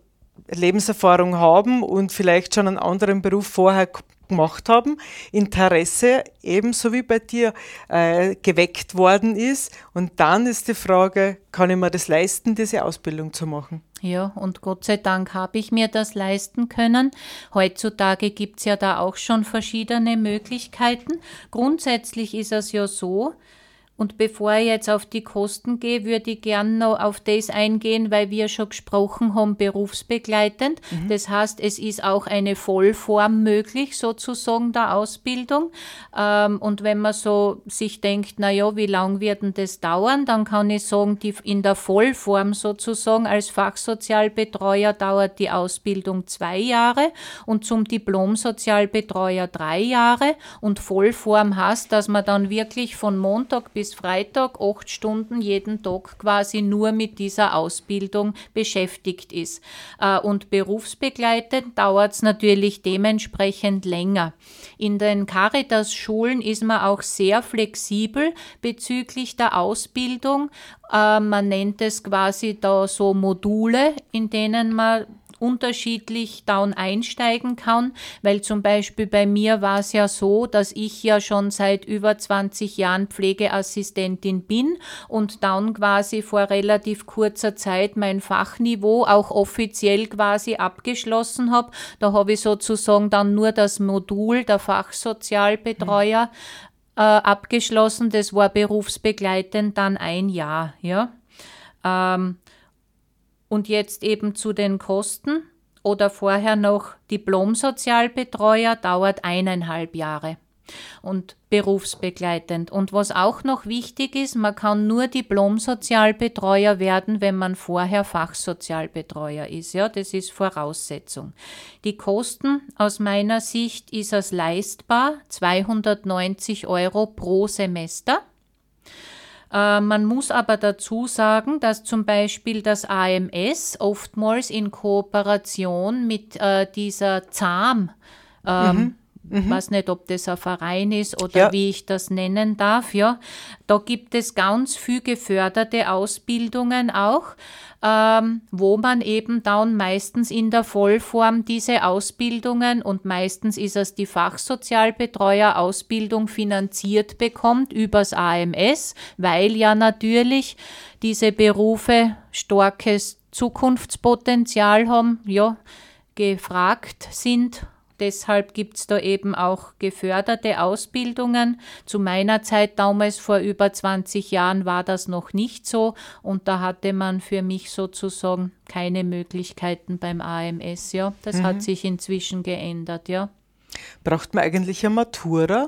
S5: Lebenserfahrung haben und vielleicht schon einen anderen Beruf vorher gemacht haben, Interesse ebenso wie bei dir äh, geweckt worden ist. Und dann ist die Frage, kann ich mir das leisten, diese Ausbildung zu machen?
S6: Ja, und Gott sei Dank habe ich mir das leisten können. Heutzutage gibt es ja da auch schon verschiedene Möglichkeiten. Grundsätzlich ist es ja so, Und bevor ich jetzt auf die Kosten gehe, würde ich gerne noch auf das eingehen, weil wir schon gesprochen haben, berufsbegleitend. Das heißt, es ist auch eine Vollform möglich, sozusagen, der Ausbildung. Ähm, und wenn man so sich denkt, na ja, wie lang wird denn das dauern, dann kann ich sagen, die, in der Vollform sozusagen als Fachsozialbetreuer dauert die Ausbildung zwei Jahre und zum Diplomsozialbetreuer drei Jahre. Und Vollform heißt, dass man dann wirklich von Montag bis Freitag acht Stunden jeden Tag quasi nur mit dieser Ausbildung beschäftigt ist. Äh, Und berufsbegleitend dauert es natürlich dementsprechend länger. In den Caritas-Schulen ist man auch sehr flexibel bezüglich der Ausbildung. Äh, Man nennt es quasi da so Module, in denen man unterschiedlich down einsteigen kann, weil zum Beispiel bei mir war es ja so, dass ich ja schon seit über 20 Jahren Pflegeassistentin bin und dann quasi vor relativ kurzer Zeit mein Fachniveau auch offiziell quasi abgeschlossen habe. Da habe ich sozusagen dann nur das Modul der Fachsozialbetreuer äh, abgeschlossen. Das war berufsbegleitend dann ein Jahr, ja. Ähm, und jetzt eben zu den Kosten oder vorher noch Diplomsozialbetreuer dauert eineinhalb Jahre und berufsbegleitend. Und was auch noch wichtig ist, man kann nur Diplomsozialbetreuer werden, wenn man vorher Fachsozialbetreuer ist. Ja, das ist Voraussetzung. Die Kosten aus meiner Sicht ist es leistbar, 290 Euro pro Semester. Äh, Man muss aber dazu sagen, dass zum Beispiel das AMS oftmals in Kooperation mit äh, dieser ZAM, ähm, ich weiß nicht, ob das ein Verein ist oder
S5: Ja.
S6: wie ich das nennen darf, ja, da gibt es ganz viel geförderte Ausbildungen auch, ähm, wo man eben dann meistens in der Vollform diese Ausbildungen und meistens ist es die Fachsozialbetreuer-Ausbildung finanziert bekommt übers AMS, weil ja natürlich diese Berufe starkes Zukunftspotenzial haben, ja, gefragt sind. Deshalb gibt es da eben auch geförderte Ausbildungen. Zu meiner Zeit damals vor über 20 Jahren war das noch nicht so und da hatte man für mich sozusagen keine Möglichkeiten beim AMS. Ja, das hat sich inzwischen geändert. Ja.
S5: Braucht man eigentlich eine Matura?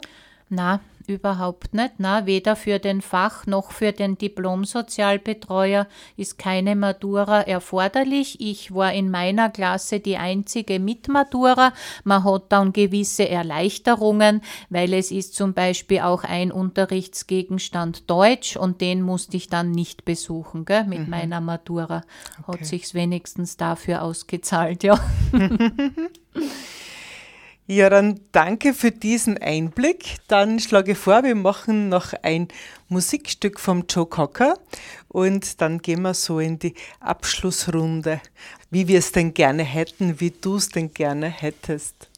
S6: Na, überhaupt nicht. Na, weder für den Fach noch für den Diplomsozialbetreuer ist keine Matura erforderlich. Ich war in meiner Klasse die einzige mit Matura. Man hat dann gewisse Erleichterungen, weil es ist zum Beispiel auch ein Unterrichtsgegenstand Deutsch und den musste ich dann nicht besuchen, gell, mit meiner Matura. Hat sich's wenigstens dafür ausgezahlt, ja.
S5: Ja, dann danke für diesen Einblick. Dann schlage ich vor, wir machen noch ein Musikstück vom Joe Cocker und dann gehen wir so in die Abschlussrunde, wie wir es denn gerne hätten, wie du es denn gerne hättest.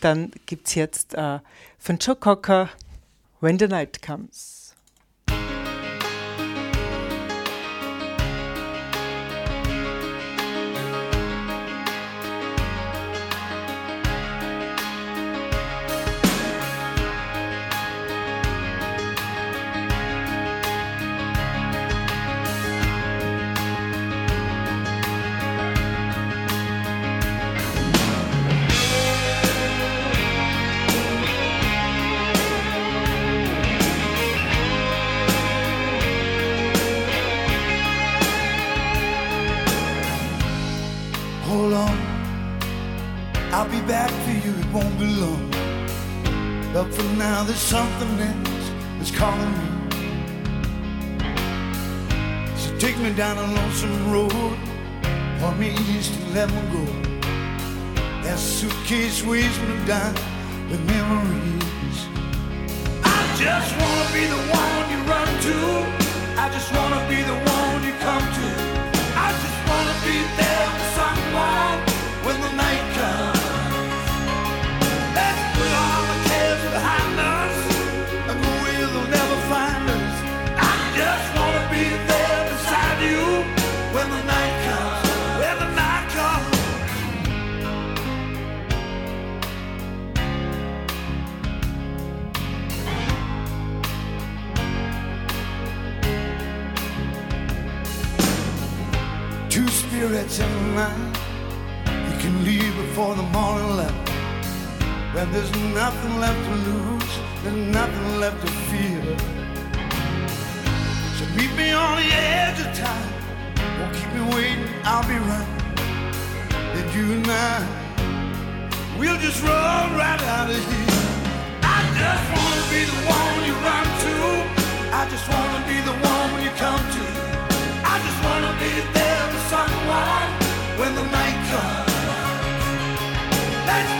S5: Dann gibt es jetzt äh, von Joe Cocker When the Night Comes.
S1: Else that's calling me. So take me down a lonesome road, for me east and let me go. That suitcase weighs me down with memories. I just wanna be the one you run to. I just wanna be the one you come to. Before the morning light. When there's nothing left to lose, there's nothing left to fear. So meet me on the edge of time. Won't keep me waiting, I'll be right. Then you and I, we'll just run right out of here. I just wanna be the one you run to. I just wanna be the one when you come to. I just wanna be there for someone when the night comes. Let's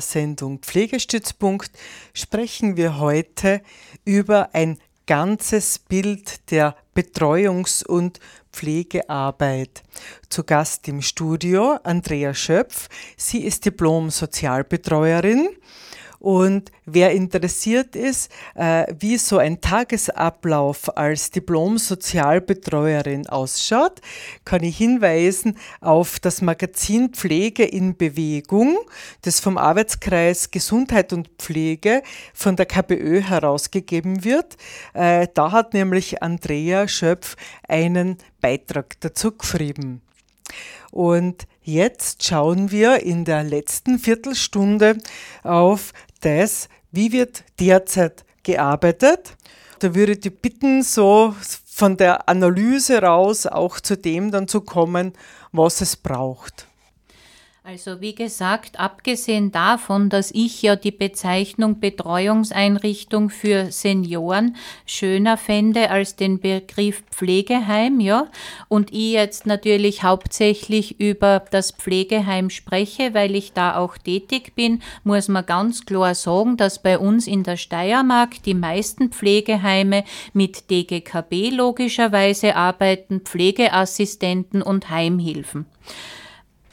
S5: Sendung Pflegestützpunkt sprechen wir heute über ein ganzes Bild der Betreuungs- und Pflegearbeit. Zu Gast im Studio Andrea Schöpf. Sie ist Diplom-Sozialbetreuerin. Und wer interessiert ist, äh, wie so ein Tagesablauf als Diplom-Sozialbetreuerin ausschaut, kann ich hinweisen auf das Magazin Pflege in Bewegung, das vom Arbeitskreis Gesundheit und Pflege von der KPÖ herausgegeben wird. Äh, da hat nämlich Andrea Schöpf einen Beitrag dazu geschrieben. Und jetzt schauen wir in der letzten Viertelstunde auf das, wie wird derzeit gearbeitet. Da würde ich bitten, so von der Analyse raus auch zu dem dann zu kommen, was es braucht.
S6: Also wie gesagt, abgesehen davon, dass ich ja die Bezeichnung Betreuungseinrichtung für Senioren schöner fände als den Begriff Pflegeheim, ja, und ich jetzt natürlich hauptsächlich über das Pflegeheim spreche, weil ich da auch tätig bin, muss man ganz klar sagen, dass bei uns in der Steiermark die meisten Pflegeheime mit DGKB logischerweise arbeiten, Pflegeassistenten und Heimhilfen.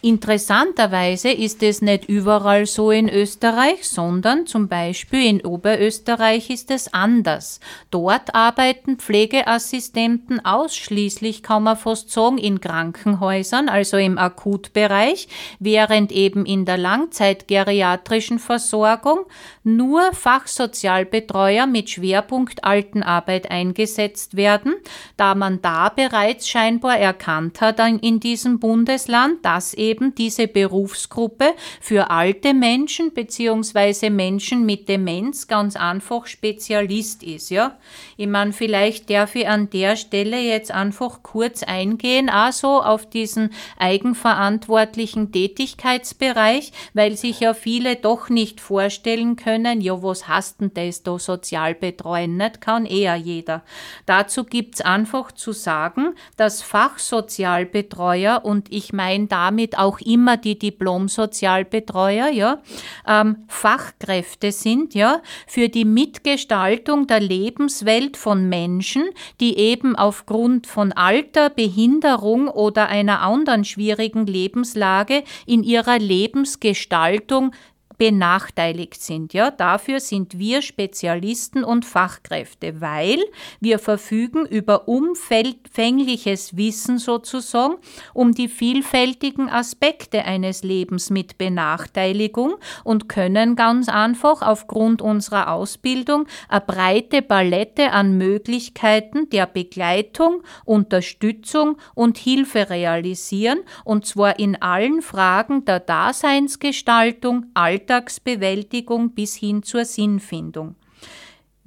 S6: Interessanterweise ist es nicht überall so in Österreich, sondern zum Beispiel in Oberösterreich ist es anders. Dort arbeiten Pflegeassistenten ausschließlich, kann man fast sagen, in Krankenhäusern, also im Akutbereich, während eben in der langzeitgeriatrischen Versorgung nur Fachsozialbetreuer mit Schwerpunkt Altenarbeit eingesetzt werden, da man da bereits scheinbar erkannt hat in diesem Bundesland, dass eben diese Berufsgruppe für alte Menschen beziehungsweise Menschen mit Demenz ganz einfach Spezialist ist, ja. Ich meine, vielleicht darf ich an der Stelle jetzt einfach kurz eingehen, also auf diesen eigenverantwortlichen Tätigkeitsbereich, weil sich ja viele doch nicht vorstellen können, ja, was hast denn das da sozial betreuen? Nicht kann eher jeder. Dazu gibt's einfach zu sagen, dass Fachsozialbetreuer und ich meine damit auch immer die Diplom-Sozialbetreuer, ja, ähm, Fachkräfte sind, ja, für die Mitgestaltung der Lebenswelt von Menschen, die eben aufgrund von Alter, Behinderung oder einer anderen schwierigen Lebenslage in ihrer Lebensgestaltung benachteiligt sind. Ja, dafür sind wir Spezialisten und Fachkräfte, weil wir verfügen über umfängliches Wissen sozusagen um die vielfältigen Aspekte eines Lebens mit Benachteiligung und können ganz einfach aufgrund unserer Ausbildung eine breite Palette an Möglichkeiten der Begleitung, Unterstützung und Hilfe realisieren und zwar in allen Fragen der Daseinsgestaltung, Alltagsbewältigung bis hin zur Sinnfindung.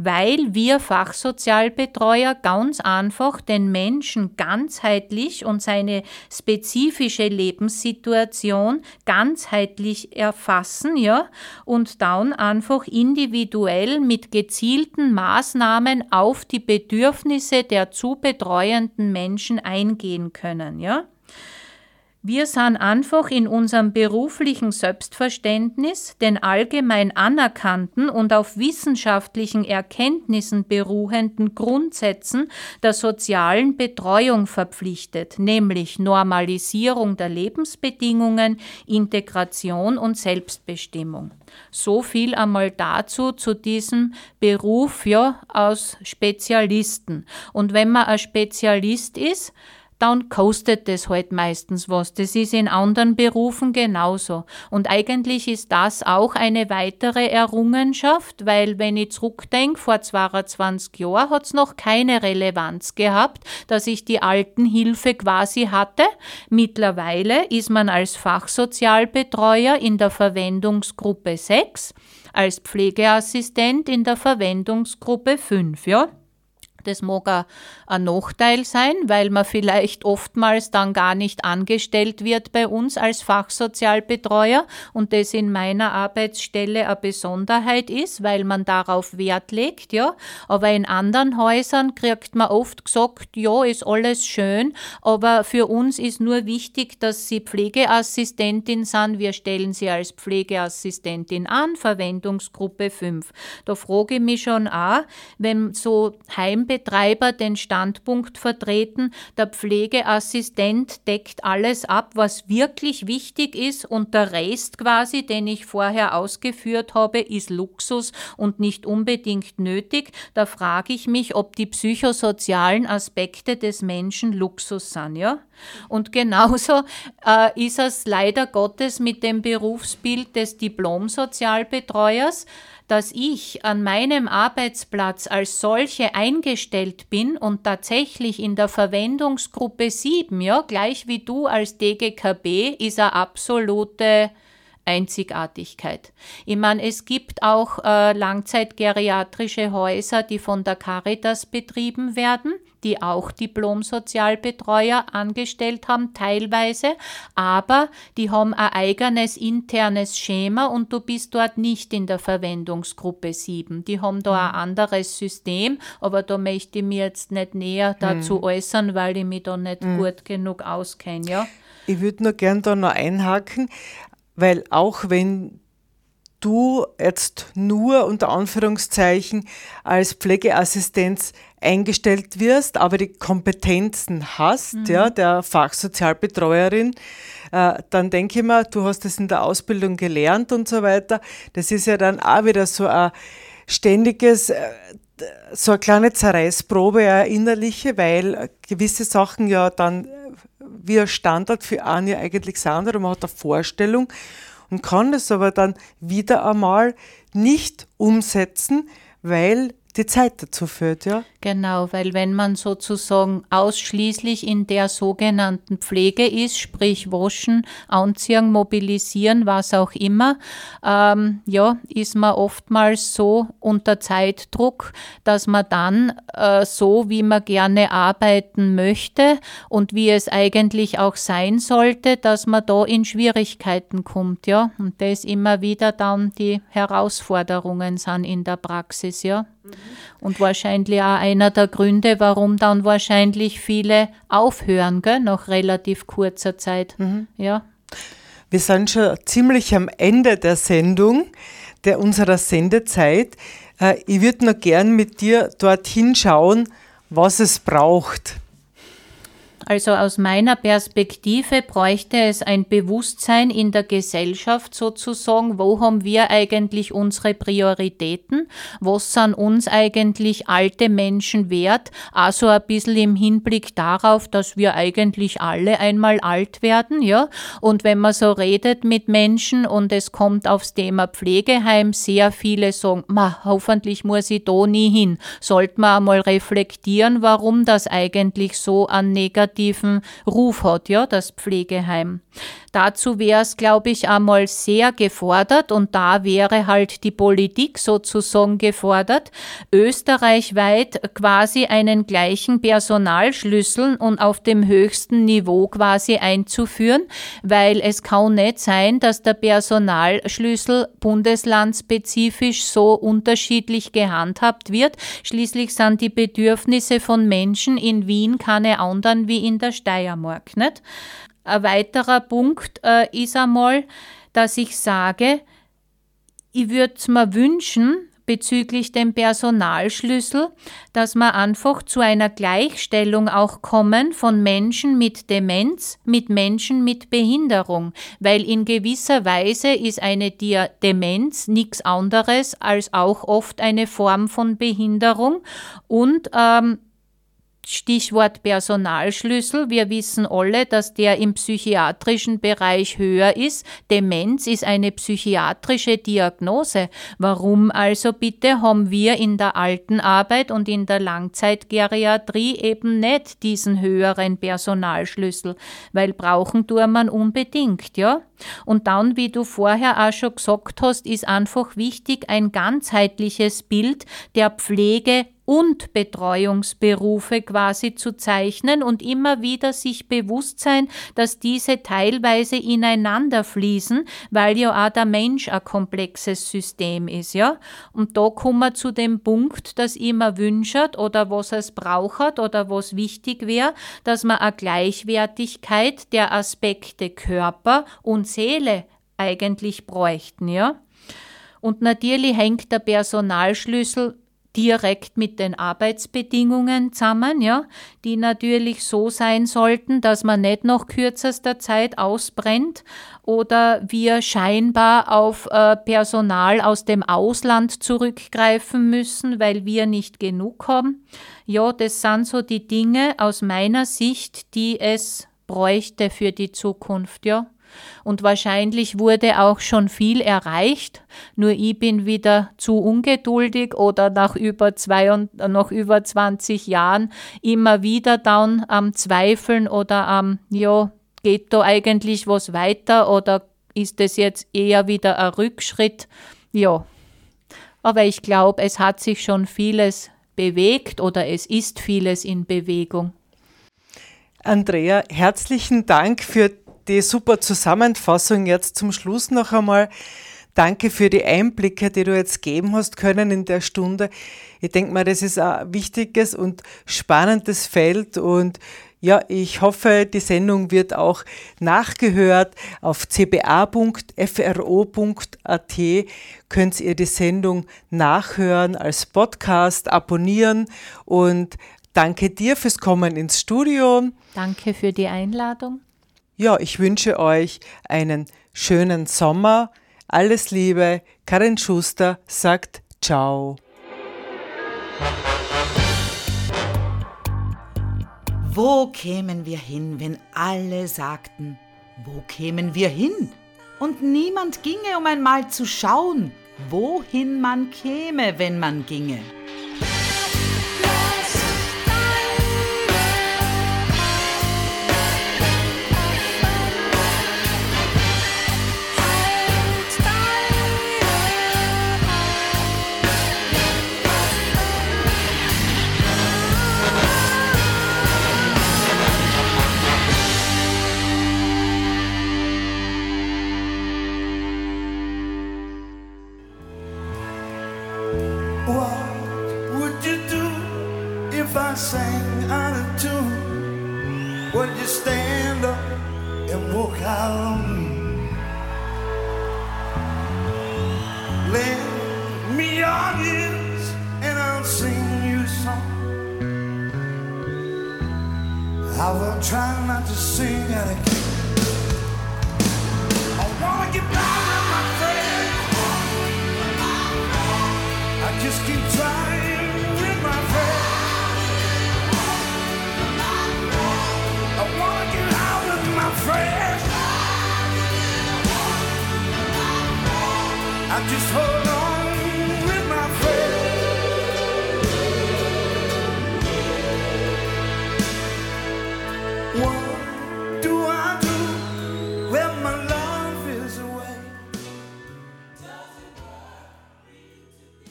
S6: Weil wir Fachsozialbetreuer ganz einfach den Menschen ganzheitlich und seine spezifische Lebenssituation ganzheitlich erfassen, ja, und dann einfach individuell mit gezielten Maßnahmen auf die Bedürfnisse der zu betreuenden Menschen eingehen können, ja. Wir sind einfach in unserem beruflichen Selbstverständnis den allgemein anerkannten und auf wissenschaftlichen Erkenntnissen beruhenden Grundsätzen der sozialen Betreuung verpflichtet, nämlich Normalisierung der Lebensbedingungen, Integration und Selbstbestimmung. So viel einmal dazu zu diesem Beruf ja aus Spezialisten. Und wenn man ein Spezialist ist, dann kostet das halt meistens was. Das ist in anderen Berufen genauso. Und eigentlich ist das auch eine weitere Errungenschaft, weil wenn ich zurückdenke, vor 22 Jahren hat es noch keine Relevanz gehabt, dass ich die Altenhilfe quasi hatte. Mittlerweile ist man als Fachsozialbetreuer in der Verwendungsgruppe 6, als Pflegeassistent in der Verwendungsgruppe 5, ja. Das mag ein, Nachteil sein, weil man vielleicht oftmals dann gar nicht angestellt wird bei uns als Fachsozialbetreuer und das in meiner Arbeitsstelle eine Besonderheit ist, weil man darauf Wert legt, ja. Aber in anderen Häusern kriegt man oft gesagt, ja, ist alles schön, aber für uns ist nur wichtig, dass Sie Pflegeassistentin sind. Wir stellen Sie als Pflegeassistentin an, Verwendungsgruppe 5. Da frage ich mich schon auch, wenn so Heim Betreiber den Standpunkt vertreten, der Pflegeassistent deckt alles ab, was wirklich wichtig ist und der Rest quasi, den ich vorher ausgeführt habe, ist Luxus und nicht unbedingt nötig. Da frage ich mich, ob die psychosozialen Aspekte des Menschen Luxus sind, ja? Und genauso äh, ist es leider Gottes mit dem Berufsbild des Diplomsozialbetreuers dass ich an meinem Arbeitsplatz als solche eingestellt bin und tatsächlich in der Verwendungsgruppe 7, ja, gleich wie du als DGKB, ist eine absolute Einzigartigkeit. Ich meine, es gibt auch äh, langzeitgeriatrische Häuser, die von der Caritas betrieben werden die auch Diplom-Sozialbetreuer angestellt haben, teilweise, aber die haben ein eigenes internes Schema und du bist dort nicht in der Verwendungsgruppe 7. Die haben da ein anderes System, aber da möchte ich mir jetzt nicht näher dazu
S5: Mhm.
S6: äußern, weil ich mich da nicht
S5: Mhm.
S6: gut genug auskenne, ja.
S5: Ich würde nur gern da noch einhaken, weil auch wenn du jetzt nur unter Anführungszeichen als Pflegeassistenz eingestellt wirst, aber die Kompetenzen hast,
S8: Mhm.
S5: ja, der Fachsozialbetreuerin, äh, dann denke ich mir, du hast das in der Ausbildung gelernt und so weiter. Das ist ja dann auch wieder so ein ständiges, äh, so eine kleine Zerreißprobe, eine innerliche, weil gewisse Sachen ja dann wie ein Standard für einen ja eigentlich sind oder man hat eine Vorstellung und kann das aber dann wieder einmal nicht umsetzen, weil die Zeit dazu führt, ja.
S6: Genau, weil wenn man sozusagen ausschließlich in der sogenannten Pflege ist, sprich waschen, anziehen, mobilisieren, was auch immer, ähm, ja, ist man oftmals so unter Zeitdruck, dass man dann äh, so, wie man gerne arbeiten möchte und wie es eigentlich auch sein sollte, dass man da in Schwierigkeiten kommt, ja. Und das immer wieder dann die Herausforderungen sind in der Praxis, ja. Und wahrscheinlich auch einer der Gründe, warum dann wahrscheinlich viele aufhören, gell, nach relativ kurzer Zeit. Ja.
S5: Wir sind schon ziemlich am Ende der Sendung, der unserer Sendezeit. Äh, ich würde noch gern mit dir dorthin schauen, was es braucht.
S6: Also aus meiner Perspektive bräuchte es ein Bewusstsein in der Gesellschaft sozusagen, wo haben wir eigentlich unsere Prioritäten, was sind uns eigentlich alte Menschen wert, also ein bisschen im Hinblick darauf, dass wir eigentlich alle einmal alt werden, ja, und wenn man so redet mit Menschen und es kommt aufs Thema Pflegeheim, sehr viele sagen, ma, hoffentlich muss ich da nie hin, sollte man einmal reflektieren, warum das eigentlich so an negativen Ruf hat, ja, das Pflegeheim. Dazu wäre es, glaube ich, einmal sehr gefordert und da wäre halt die Politik sozusagen gefordert, österreichweit quasi einen gleichen Personalschlüssel und auf dem höchsten Niveau quasi einzuführen, weil es kann nicht sein, dass der Personalschlüssel bundeslandspezifisch so unterschiedlich gehandhabt wird. Schließlich sind die Bedürfnisse von Menschen in Wien keine anderen wie in der Steiermark, nicht? Ein weiterer Punkt äh, ist einmal, dass ich sage, ich würde mir wünschen, bezüglich dem Personalschlüssel, dass wir einfach zu einer Gleichstellung auch kommen von Menschen mit Demenz mit Menschen mit Behinderung, weil in gewisser Weise ist eine Demenz nichts anderes als auch oft eine Form von Behinderung. Und ähm, Stichwort Personalschlüssel. Wir wissen alle, dass der im psychiatrischen Bereich höher ist. Demenz ist eine psychiatrische Diagnose. Warum also bitte haben wir in der alten Arbeit und in der Langzeitgeriatrie eben nicht diesen höheren Personalschlüssel? Weil brauchen tun man unbedingt, ja? Und dann, wie du vorher auch schon gesagt hast, ist einfach wichtig ein ganzheitliches Bild der Pflege und Betreuungsberufe quasi zu zeichnen und immer wieder sich bewusst sein, dass diese teilweise ineinander fließen, weil ja auch der Mensch ein komplexes System ist, ja. Und da kommen wir zu dem Punkt, dass immer wünschert oder was es braucht oder was wichtig wäre, dass man eine Gleichwertigkeit der Aspekte Körper und Seele eigentlich bräuchten, ja. Und natürlich hängt der Personalschlüssel direkt mit den Arbeitsbedingungen zusammen, ja, die natürlich so sein sollten, dass man nicht nach kürzester Zeit ausbrennt oder wir scheinbar auf äh, Personal aus dem Ausland zurückgreifen müssen, weil wir nicht genug haben. Ja, das sind so die Dinge aus meiner Sicht, die es bräuchte für die Zukunft, ja. Und wahrscheinlich wurde auch schon viel erreicht, nur ich bin wieder zu ungeduldig oder nach über, zwei und, nach über 20 Jahren immer wieder dann am Zweifeln oder am, ja, geht da eigentlich was weiter oder ist es jetzt eher wieder ein Rückschritt? Ja, aber ich glaube, es hat sich schon vieles bewegt oder es ist vieles in Bewegung.
S5: Andrea, herzlichen Dank für die super Zusammenfassung jetzt zum Schluss noch einmal. Danke für die Einblicke, die du jetzt geben hast können in der Stunde. Ich denke mal, das ist ein wichtiges und spannendes Feld und ja, ich hoffe, die Sendung wird auch nachgehört. Auf cba.fro.at könnt ihr die Sendung nachhören, als Podcast abonnieren und danke dir fürs Kommen ins Studio.
S6: Danke für die Einladung.
S5: Ja, ich wünsche euch einen schönen Sommer. Alles Liebe. Karin Schuster sagt Ciao.
S8: Wo kämen wir hin, wenn alle sagten, wo kämen wir hin? Und niemand ginge, um einmal zu schauen, wohin man käme, wenn man ginge.